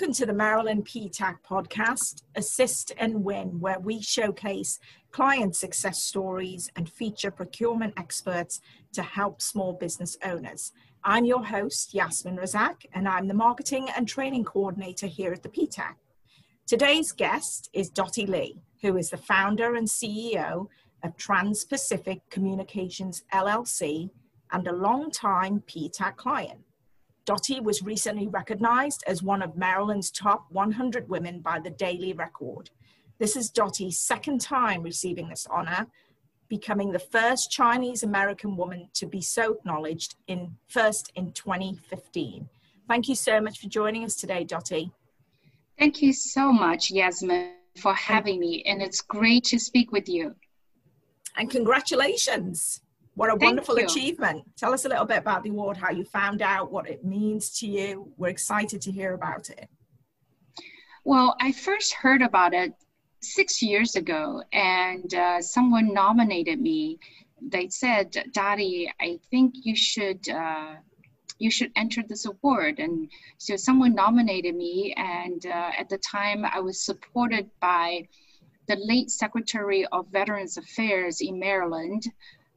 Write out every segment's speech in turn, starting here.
Welcome to the Maryland PTAC podcast, Assist and Win, where we showcase client success stories and feature procurement experts to help small business owners. I'm your host, Yasmin Razaq, and I'm the Marketing and Training Coordinator here at the PTAC. Today's guest is Dottie Li, who is the founder and CEO of Trans Pacific Communications LLC and a long-time PTAC client. Dottie was recently recognized as one of Maryland's top 100 women by the Daily Record. This is Dottie's second time receiving this honor, becoming the first Chinese American woman to be so acknowledged in first in 2015. Thank you so much for joining us today, Dottie. Thank you so much, Yasmin, for having me, and it's great to speak with you. And congratulations. What a Thank wonderful you. achievement. Tell us a little bit about the award, how you found out, what it means to you. We're excited to hear about it. Well, I first heard about it six years ago, and uh, someone nominated me. They said, Dottie, I think you should. Uh, you should enter this award. And so someone nominated me, and uh, at the time I was supported by the late Secretary of Veterans Affairs in Maryland,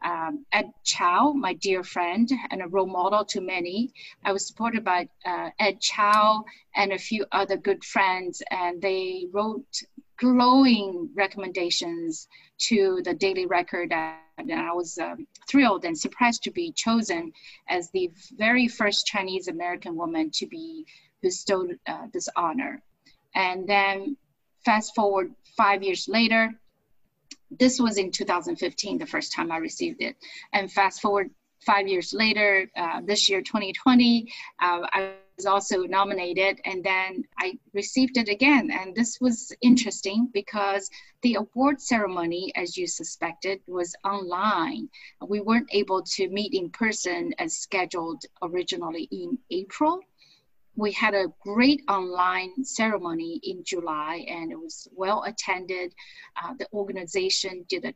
um, Ed Chow, my dear friend and a role model to many. I was supported by uh, Ed Chow and a few other good friends, and they wrote glowing recommendations to the Daily Record. And I was um, thrilled and surprised to be chosen as the very first Chinese American woman to be bestowed uh, this honor. And then fast forward five years later, this was in 2015, the first time I received it. And fast forward five years later, uh, this year, 2020, uh, I was also nominated and then I received it again. And this was interesting because the award ceremony, as you suspected, was online. We weren't able to meet in person as scheduled originally in April we had a great online ceremony in July and it was well attended. Uh, the organization did a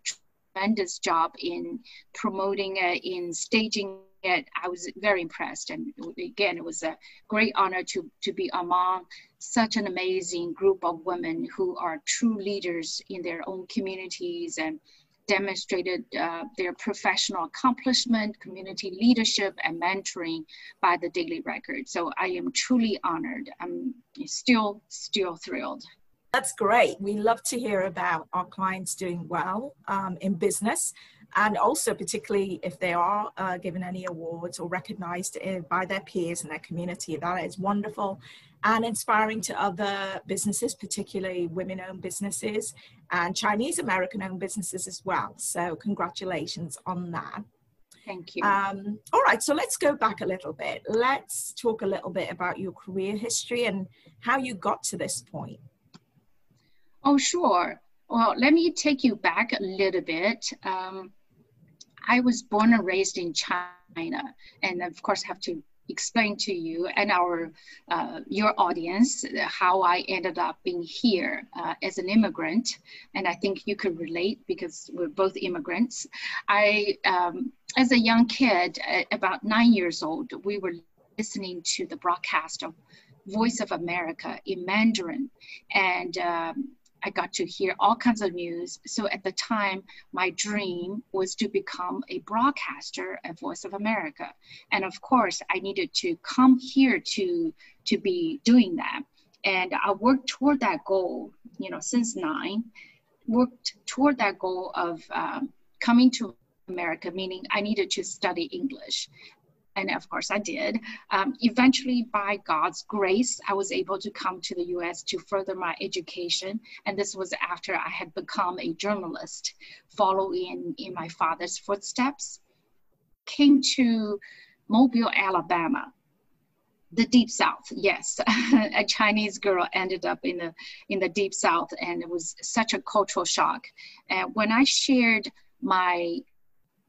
tremendous job in promoting it, in staging it. I was very impressed. And again, it was a great honor to, to be among such an amazing group of women who are true leaders in their own communities and demonstrated uh, their professional accomplishment, community leadership, and mentoring by the Daily Record. So I am truly honored. I'm still, still thrilled. That's great. We love to hear about our clients doing well um, in business and also particularly if they are uh, given any awards or recognized uh, by their peers in their community. That is wonderful and inspiring to other businesses, particularly women owned businesses and Chinese American owned businesses as well. So, congratulations on that. Thank you. Um, all right, so let's go back a little bit. Let's talk a little bit about your career history and how you got to this point. Oh, sure. Well, let me take you back a little bit. Um, I was born and raised in China, and of course, have to explain to you and our uh, your audience how I ended up being here uh, as an immigrant, and I think you could relate because we're both immigrants. I, um, as a young kid, about nine years old, we were listening to the broadcast of Voice of America in Mandarin, and um, I got to hear all kinds of news. So at the time, my dream was to become a broadcaster at Voice of America. And of course, I needed to come here to, to be doing that. And I worked toward that goal, you know, since nine, worked toward that goal of um, coming to America, meaning I needed to study English and of course I did. Um, eventually, by God's grace, I was able to come to the US to further my education. And this was after I had become a journalist, following in my father's footsteps. Came to Mobile, Alabama, the deep south yes a chinese girl ended up in the in the deep south and it was such a cultural shock and when i shared my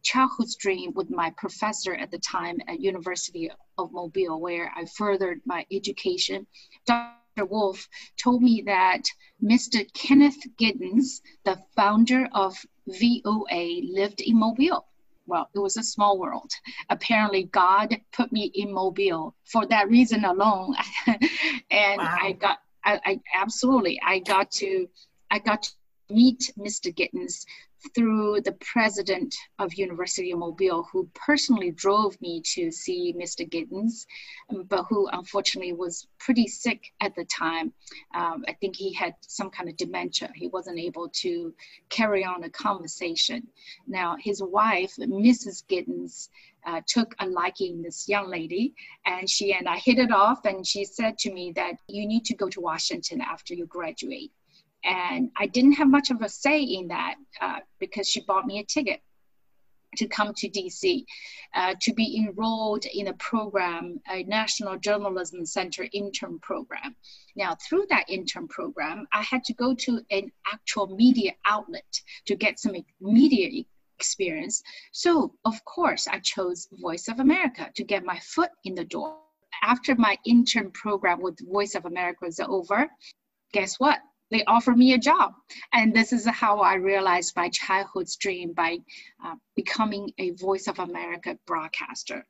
childhood dream with my professor at the time at University of Mobile, where I furthered my education. Dr. Wolf told me that Mr. Kenneth Giddens, the founder of VOA, lived in Mobile. well, it was a small world. Apparently, God put me in Mobile for that reason alone, and wow. I got, I, I absolutely, I got to, I got to meet Mr. Giddens through the president of University of Mobile, who personally drove me to see Mr. Giddens, um, but who unfortunately was pretty sick at the time. Um, I think he had some kind of dementia. He wasn't able to carry on a conversation. Now, his wife, Mrs. Giddens, uh, took a liking this young lady, and she and I hit it off. And she said to me that you need to go to Washington after you graduate and I didn't have much of a say in that uh, because she bought me a ticket to come to DC uh, to be enrolled in a program, a National Journalism Center intern program. Now, through that intern program, I had to go to an actual media outlet to get some media experience. So, of course, I chose Voice of America to get my foot in the door. After my intern program with Voice of America was over, guess what? They offered me a job. And this is how I realized my childhood's dream by uh, becoming a Voice of America broadcaster.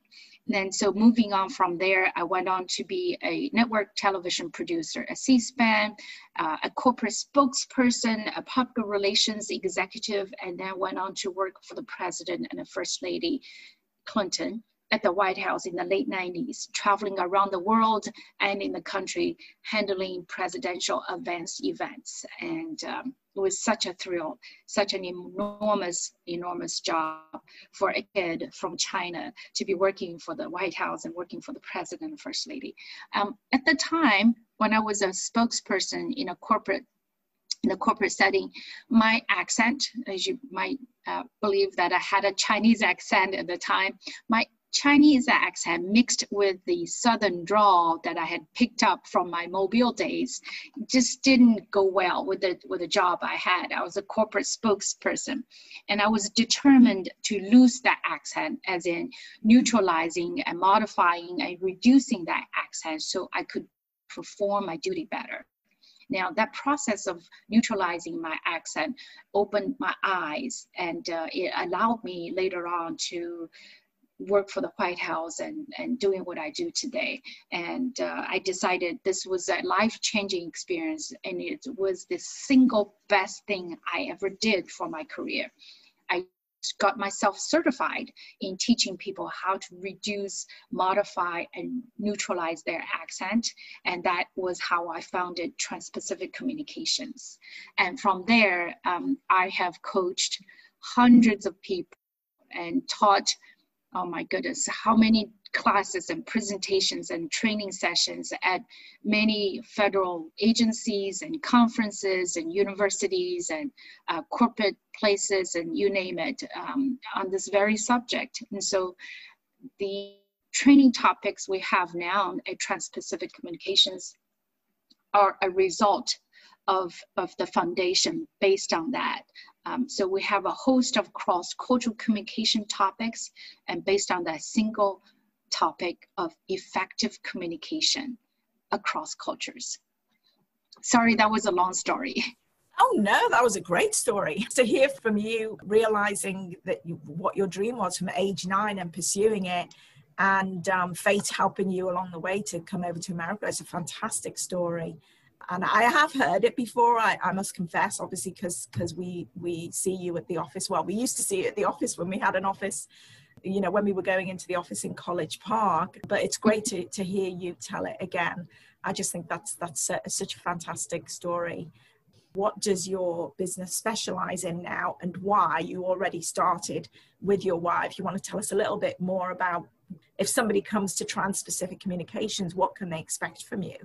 And then, so moving on from there, I went on to be a network television producer at C-SPAN, uh, a corporate spokesperson, a public relations executive, and then went on to work for the president and the first lady, Clinton at the White House in the late 90s, traveling around the world and in the country, handling presidential advance events. And um, it was such a thrill, such an enormous, enormous job for a kid from China to be working for the White House and working for the president and first lady. Um, at the time, when I was a spokesperson in a corporate in the corporate setting, my accent, as you might uh, believe that I had a Chinese accent at the time, my Chinese accent mixed with the southern drawl that I had picked up from my Mobile days just didn't go well with the with the job I had. I was a corporate spokesperson, and I was determined to lose that accent, as in neutralizing and modifying and reducing that accent so I could perform my duty better. Now, that process of neutralizing my accent opened my eyes and uh, it allowed me later on to work for the White House and, and doing what I do today. And uh, I decided this was a life changing experience and it was the single best thing I ever did for my career. I got myself certified in teaching people how to reduce, modify, and neutralize their accent. And that was how I founded Trans Pacific Communications. And from there, um, I have coached hundreds of people and taught oh my goodness, how many classes and presentations and training sessions at many federal agencies and conferences and universities and uh, corporate places and you name it um, on this very subject. And so the training topics we have now at Trans-Pacific Communications are a result of, of the foundation based on that. Um, so we have a host of cross-cultural communication topics and based on that single topic of effective communication across cultures. Sorry, that was a long story. Oh no, that was a great story to hear from you, realizing that you, what your dream was from age nine and pursuing it, and um, fate helping you along the way to come over to America. It's a fantastic story and I have heard it before. I, I must confess, obviously, because because we we see you at the office. Well, we used to see you at the office when we had an office. You know, when we were going into the office in College Park. But it's great to to hear you tell it again. I just think that's that's a, such a fantastic story. What does your business specialize in now, and why? You already started with your wife. You want to tell us a little bit more about if somebody comes to Trans Pacific Communications, what can they expect from you?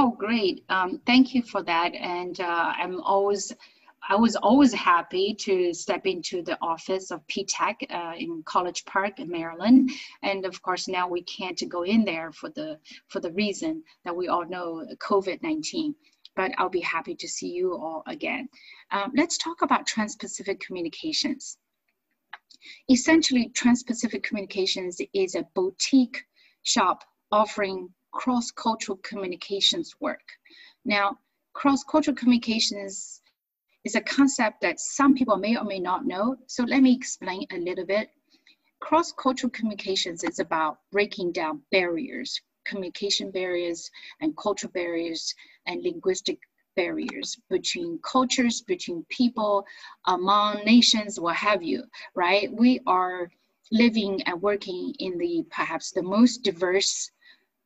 Oh, great. Um, thank you for that. And uh, I'm always, I was always happy to step into the office of PTAC uh, in College Park in Maryland. And of course, now we can't go in there for the, for the reason that we all know COVID-19 but I'll be happy to see you all again. Um, let's talk about Trans-Pacific Communications. Essentially, Trans-Pacific Communications is a boutique shop offering cross-cultural communications work. Now, cross-cultural communications is a concept that some people may or may not know. So let me explain a little bit. cross-cultural communications is about breaking down barriers, communication barriers and cultural barriers and linguistic barriers between cultures, between people, among nations, what have you, right? We are living and working in the perhaps the most diverse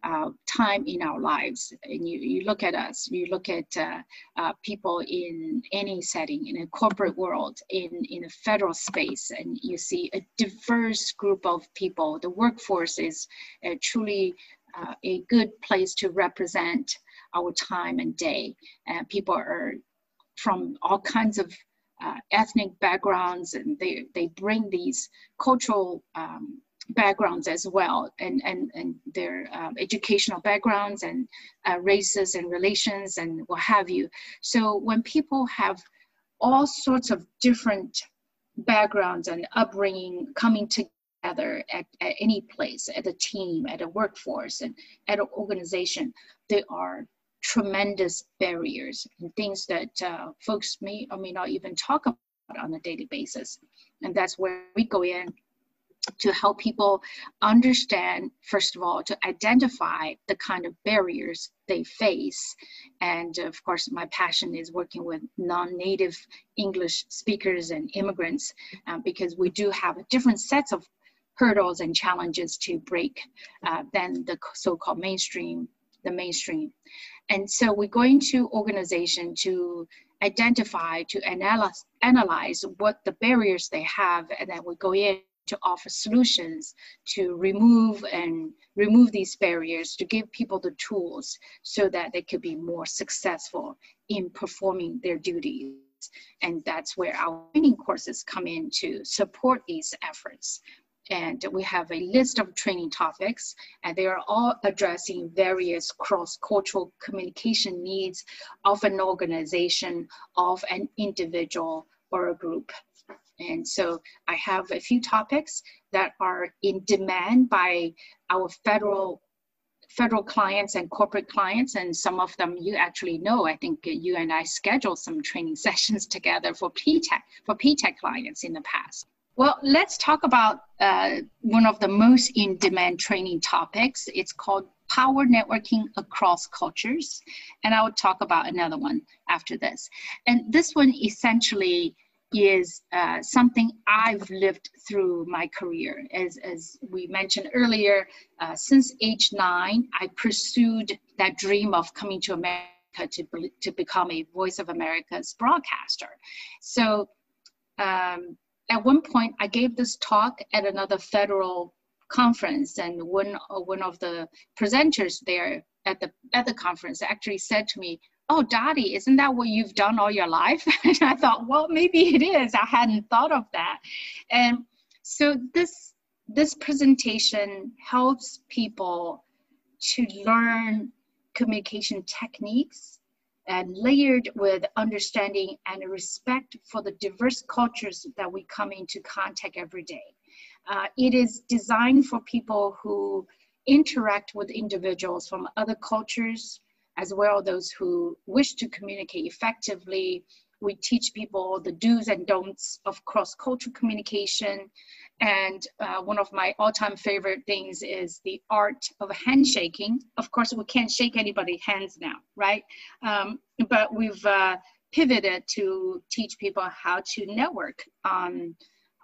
uh, time in our lives. And you, you look at us, you look at uh, uh, people in any setting, in a corporate world, in, in a federal space, and you see a diverse group of people. The workforce is truly uh, a good place to represent our time and day. People are from all kinds of uh, ethnic backgrounds, and they, they bring these cultural um, backgrounds as well and and and their um, educational backgrounds and uh, races and relations and what have you. So when people have all sorts of different backgrounds and upbringing coming together at, at any place at a team at a workforce and at an organization there are tremendous barriers and things that uh, folks may or may not even talk about on a daily basis. And that's where we go in to help people understand, first of all, to identify the kind of barriers they face. And of course, my passion is working with non native English speakers and immigrants uh, because we do have different sets of hurdles and challenges to break uh, than the so called mainstream. The mainstream. And so we go into organization to identify, to analyze, analyze what the barriers they have, and then we go in to offer solutions to remove and remove these barriers to give people the tools so that they could be more successful in performing their duties. And that's where our training courses come in to support these efforts. And we have a list of training topics and they are all addressing various cross-cultural communication needs of an organization of an individual or a group and so I have a few topics that are in demand by our federal federal clients and corporate clients and some of them you actually know. I think you and i scheduled some training sessions together for PTAC for PTAC clients in the past. Well let's talk about uh, one of the most in demand training topics. It's called power networking across cultures. And i will talk about another one after this. And this one essentially is uh, something I've lived through my career. As, as we mentioned earlier, uh, since age nine, I pursued that dream of coming to America to, to become a Voice of America's broadcaster. So um, at one point, I gave this talk at another federal conference, and one, one of the presenters there at the, at the conference actually said to me, oh, Dottie isn't that what you've done all your life? and I thought, well, maybe it is. I hadn't thought of that. And so this this presentation helps people to learn communication techniques and layered with understanding and respect for the diverse cultures that we come into contact every day. Uh, it is designed for people who interact with individuals from other cultures, as well those who wish to communicate effectively. We teach people the do's and don'ts of cross-cultural communication. And uh, one of my all-time favorite things is the art of handshaking. Of course, we can't shake anybody's hands now, right? Um, but we've uh, pivoted to teach people how to network on,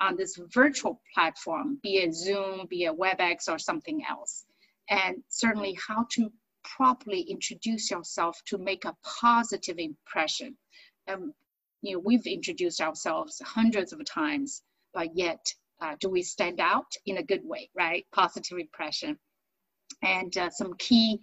on this virtual platform, be it Zoom, be it WebEx, or something else. And certainly how to properly introduce yourself to make a positive impression. Um, you know, we've introduced ourselves hundreds of times, but yet uh, do we stand out in a good way, right? Positive impression. And uh, some key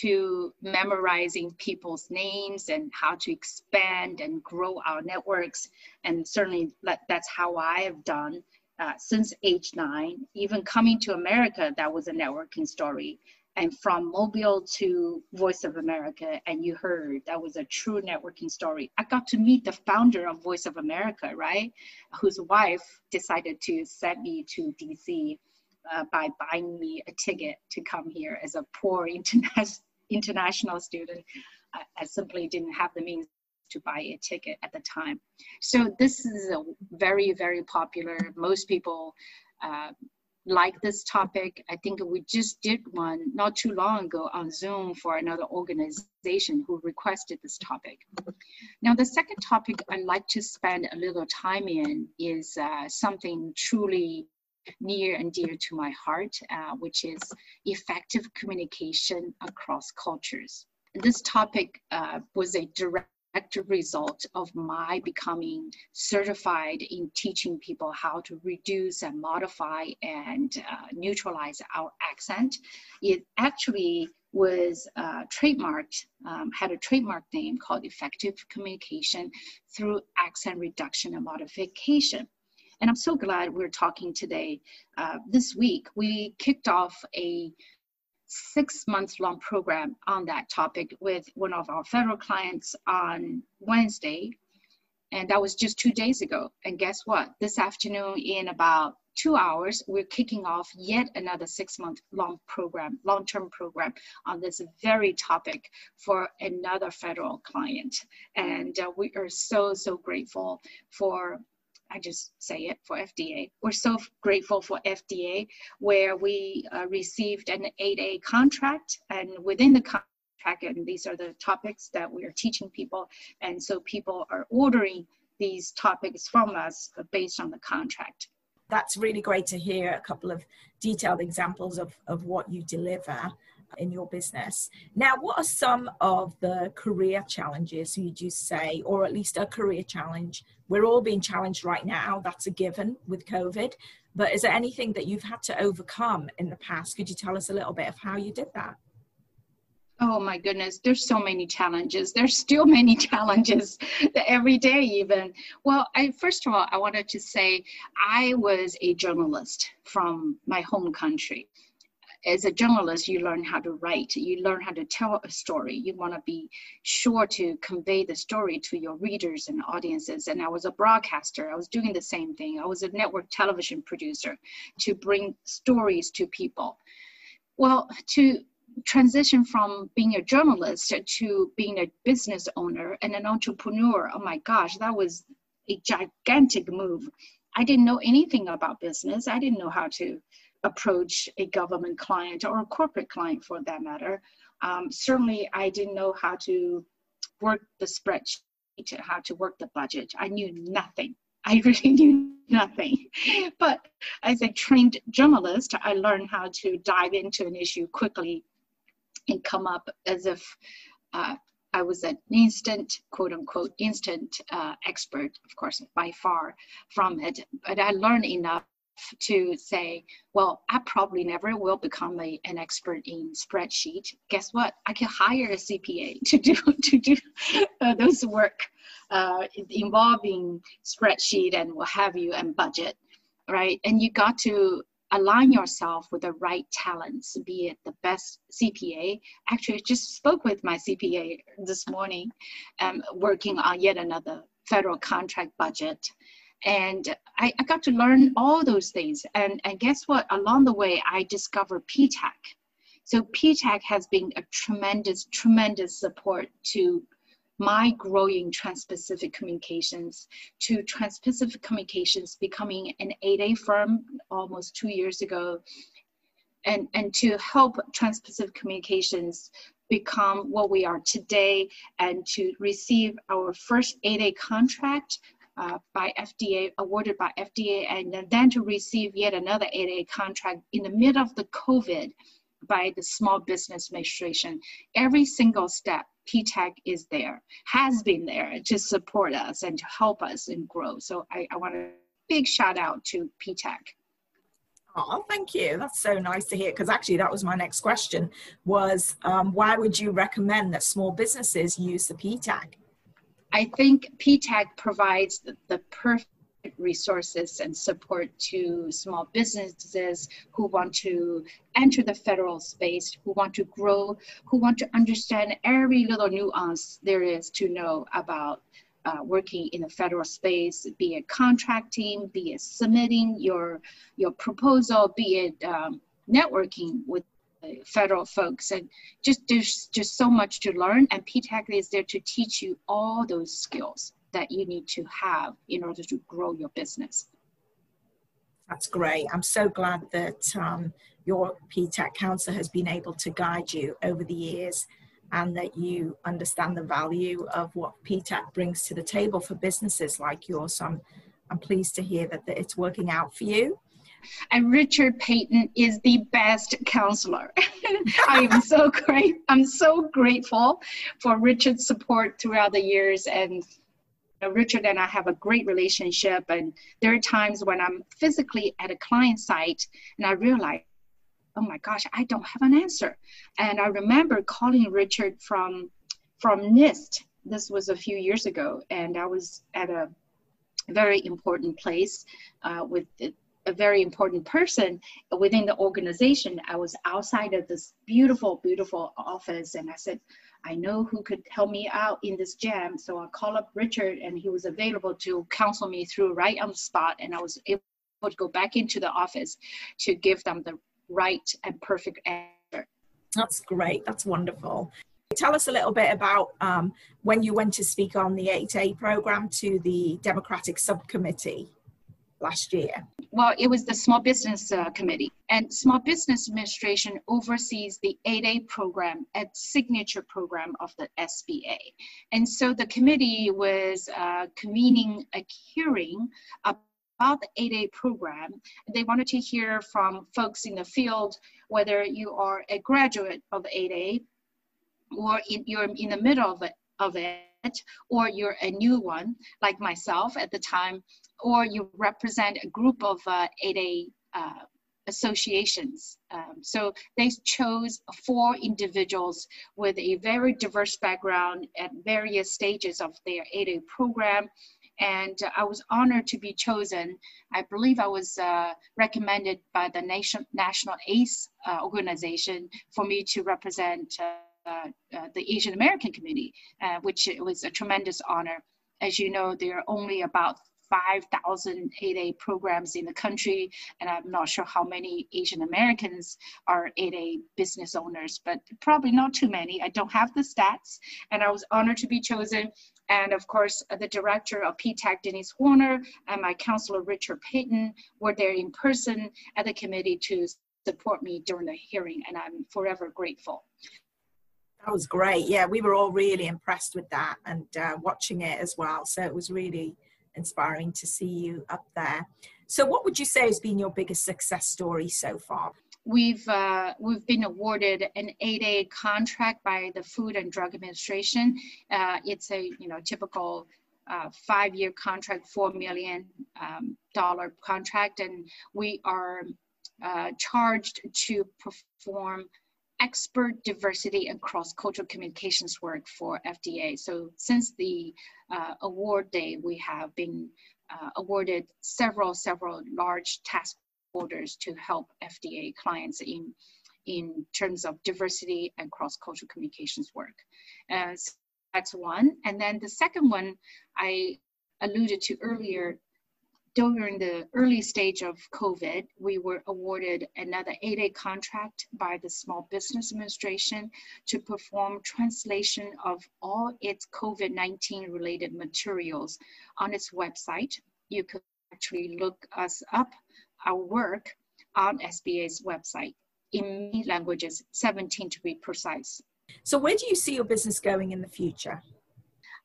to memorizing people's names and how to expand and grow our networks. And certainly that's how I have done uh, since age nine. Even coming to America, that was a networking story and from Mobile to Voice of America, and you heard that was a true networking story. I got to meet the founder of Voice of America, right? Whose wife decided to send me to DC uh, by buying me a ticket to come here as a poor interna- international student. I, I simply didn't have the means to buy a ticket at the time. So this is a very, very popular. Most people uh, like this topic. I think we just did one not too long ago on Zoom for another organization who requested this topic. Now, the second topic I'd like to spend a little time in is uh, something truly near and dear to my heart, uh, which is effective communication across cultures. This topic uh, was a direct result of my becoming certified in teaching people how to reduce and modify and uh, neutralize our accent. It actually was uh, trademarked, um, had a trademark name called Effective Communication through Accent Reduction and Modification. And I'm so glad we're talking today. Uh, this week, we kicked off a six months long program on that topic with one of our federal clients on Wednesday. And that was just two days ago. And guess what? This afternoon, in about two hours, we're kicking off yet another six month long program, long term program on this very topic for another federal client. And uh, we are so, so grateful for I just say it for FDA. We're so grateful for FDA, where we uh, received an 8A contract, and within the contract, and these are the topics that we are teaching people, and so people are ordering these topics from us based on the contract. That's really great to hear a couple of detailed examples of, of what you deliver in your business. Now, what are some of the career challenges you'd you say, or at least a career challenge? We're all being challenged right now. That's a given with COVID. But is there anything that you've had to overcome in the past? Could you tell us a little bit of how you did that? Oh my goodness, there's so many challenges. There's still many challenges every day, even. Well, I first of all, I wanted to say I was a journalist from my home country as a journalist, you learn how to write, you learn how to tell a story. You want to be sure to convey the story to your readers and audiences. And I was a broadcaster, I was doing the same thing. I was a network television producer to bring stories to people. Well, to transition from being a journalist to being a business owner and an entrepreneur, oh my gosh, that was a gigantic move. I didn't know anything about business. I didn't know how to approach a government client or a corporate client for that matter. Um, certainly, I didn't know how to work the spreadsheet, how to work the budget. I knew nothing. I really knew nothing. But as a trained journalist, I learned how to dive into an issue quickly and come up as if uh, I was an instant, quote unquote, instant uh, expert, of course, by far from it. But I learned enough to say, well, I probably never will become a, an expert in spreadsheet. Guess what? I can hire a CPA to do to do uh, those work uh, involving spreadsheet and what have you and budget, right? And you got to align yourself with the right talents, be it the best CPA. Actually, I just spoke with my CPA this morning, um, working on yet another federal contract budget and I, I, got to learn all those things. And, and guess what? Along the way, I discovered PTAC. So PTAC has been a tremendous, tremendous support to my growing Trans-Pacific Communications, to Trans-Pacific Communications becoming an 8A firm almost two years ago, and, and to help Trans-Pacific Communications become what we are today and to receive our first 8A contract uh, by FDA, awarded by FDA, and then to receive yet another 8A contract in the middle of the COVID by the Small Business Administration. Every single step, PTAC is there, has been there to support us and to help us and grow. So I, I want a big shout out to PTAC. Oh, thank you. That's so nice to hear. Because actually, that was my next question: was um, why would you recommend that small businesses use the PTAC? I think PTAC provides the, the perfect resources and support to small businesses who want to enter the federal space, who want to grow, who want to understand every little nuance there is to know about uh, working in the federal space, be it contracting, be it submitting your your proposal, be it um, networking with federal folks and just there's just so much to learn and PTAC is there to teach you all those skills that you need to have in order to grow your business. That's great. I'm so glad that um, your PTAC counselor has been able to guide you over the years and that you understand the value of what PTAC brings to the table for businesses like yours. So I'm, I'm pleased to hear that, that it's working out for you. And Richard Payton is the best counselor. I am so great. I'm so grateful for Richard's support throughout the years and Richard and I have a great relationship, and there are times when I'm physically at a client site and I realize, oh my gosh, I don't have an answer. And I remember calling Richard from from NIST. This was a few years ago, and I was at a very important place uh, with a very important person within the organization. I was outside of this beautiful, beautiful office, and I said, I know who could help me out in this jam. So I called up Richard and he was available to counsel me through right on the spot. And I was able to go back into the office to give them the right and perfect answer. That's great. That's wonderful. Tell us a little bit about um, when you went to speak on the 8A program to the Democratic Subcommittee last year? Well, it was the Small Business uh, Committee, and Small Business Administration oversees the 8A program and signature program of the SBA. And so the committee was uh, convening a hearing about the 8A program. They wanted to hear from folks in the field whether you are a graduate of 8A or in, you're in the middle of it, of it or you're a new one like myself at the time or you represent a group of uh, 8A uh, associations. Um, so they chose four individuals with a very diverse background at various stages of their 8A program. And I was honored to be chosen. I believe I was uh, recommended by the nation, National ACE uh, organization for me to represent uh, Uh, uh, the Asian American community, uh, which was a tremendous honor. As you know, there are only about 5,000 8A programs in the country, and I'm not sure how many Asian Americans are 8A business owners, but probably not too many. I don't have the stats, and I was honored to be chosen. And of course, the director of PTAC, Denise Warner, and my counselor, Richard Payton, were there in person at the committee to support me during the hearing, and I'm forever grateful. That was great. Yeah, we were all really impressed with that and uh, watching it as well. So it was really inspiring to see you up there. So, what would you say has been your biggest success story so far? We've uh, we've been awarded an 8A contract by the Food and Drug Administration. Uh, it's a you know typical uh, five-year contract, four million um, dollar contract, and we are uh, charged to perform expert diversity and cross-cultural communications work for FDA. So since the uh, award day, we have been uh, awarded several, several large task orders to help FDA clients in, in terms of diversity and cross-cultural communications work. Uh, so that's one. And then the second one I alluded to earlier during the early stage of COVID, we were awarded another 8A contract by the Small Business Administration to perform translation of all its COVID-19 related materials on its website. You could actually look us up, our work on SBA's website in many languages, 17 to be precise. So where do you see your business going in the future?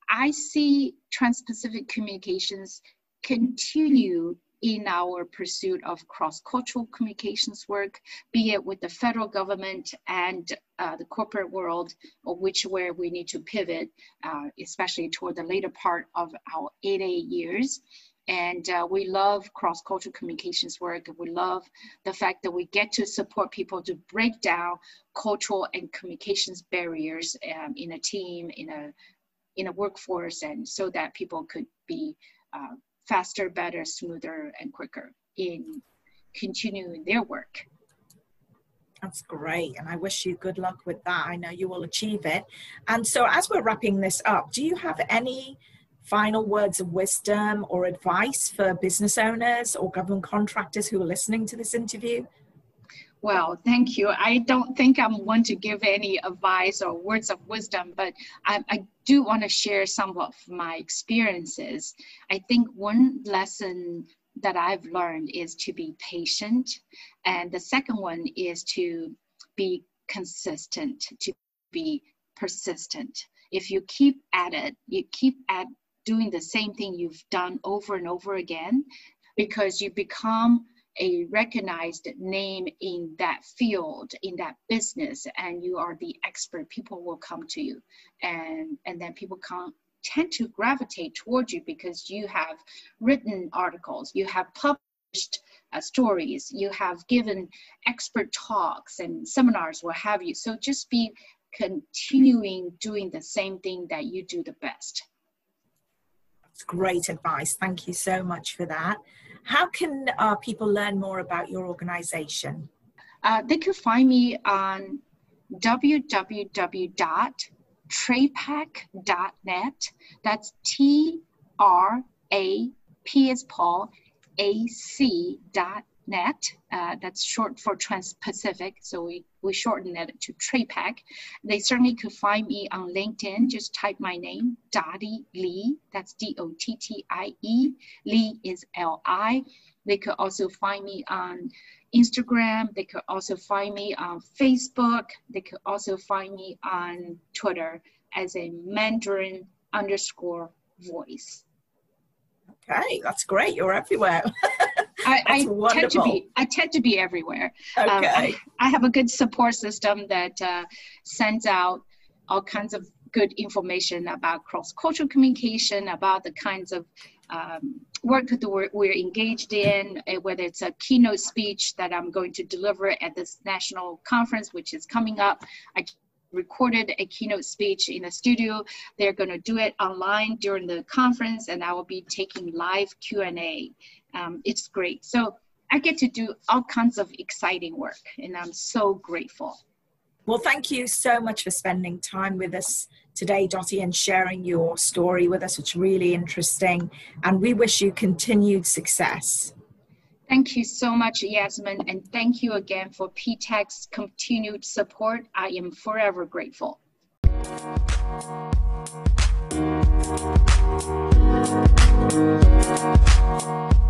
I see Trans-Pacific Communications continue in our pursuit of cross-cultural communications work, be it with the federal government and uh, the corporate world, or which where we need to pivot, uh, especially toward the later part of our 8A years. And uh, we love cross-cultural communications work. We love the fact that we get to support people to break down cultural and communications barriers um, in a team, in a in a workforce, and so that people could be uh, faster, better, smoother, and quicker in continuing their work. That's great. And I wish you good luck with that. I know you will achieve it. And so, as we're wrapping this up, do you have any final words of wisdom or advice for business owners or government contractors who are listening to this interview? Well, thank you. I don't think I'm one to give any advice or words of wisdom, but I, I do want to share some of my experiences. I think one lesson that I've learned is to be patient, and the second one is to be consistent, to be persistent. If you keep at it, you keep at doing the same thing you've done over and over again, because you become a recognized name in that field in that business and you are the expert people will come to you. And and then people come tend to gravitate towards you because you have written articles you have published uh, stories you have given expert talks and seminars what have you. So just be continuing doing the same thing that you do the best. That's great advice. Thank you so much for that how can uh, people learn more about your organization? Uh, they can find me on www.trapac.net. That's T R A P as Paul, A C dot net. Uh, that's short for Trans-Pacific, so we, we shorten it to TRAPAC. They certainly could find me on LinkedIn. Just type my name, Dottie Li. That's D-O-T-T-I-E. Li is L-I. They could also find me on Instagram. They could also find me on Facebook. They could also find me on Twitter as a Mandarin underscore voice. Okay, that's great. You're everywhere. I, I tend to be I tend to be everywhere. Okay. Um, I, I, have a good support system that uh, sends out all kinds of good information about cross-cultural communication, about the kinds of um, work that we're, we're, engaged in, eh, whether it's a keynote speech that I'm going to deliver at this national conference, which is coming up. I recorded a keynote speech in the studio. They're going to do it online during the conference, and I will be taking live Q&A um, it's great. So I get to do all kinds of exciting work, and I'm so grateful. Well, thank you so much for spending time with us today, Dottie, and sharing your story with us. It's really interesting, and we wish you continued success. Thank you so much, Yasmin, and thank you again for PTAC's continued support. I am forever grateful. Thank you.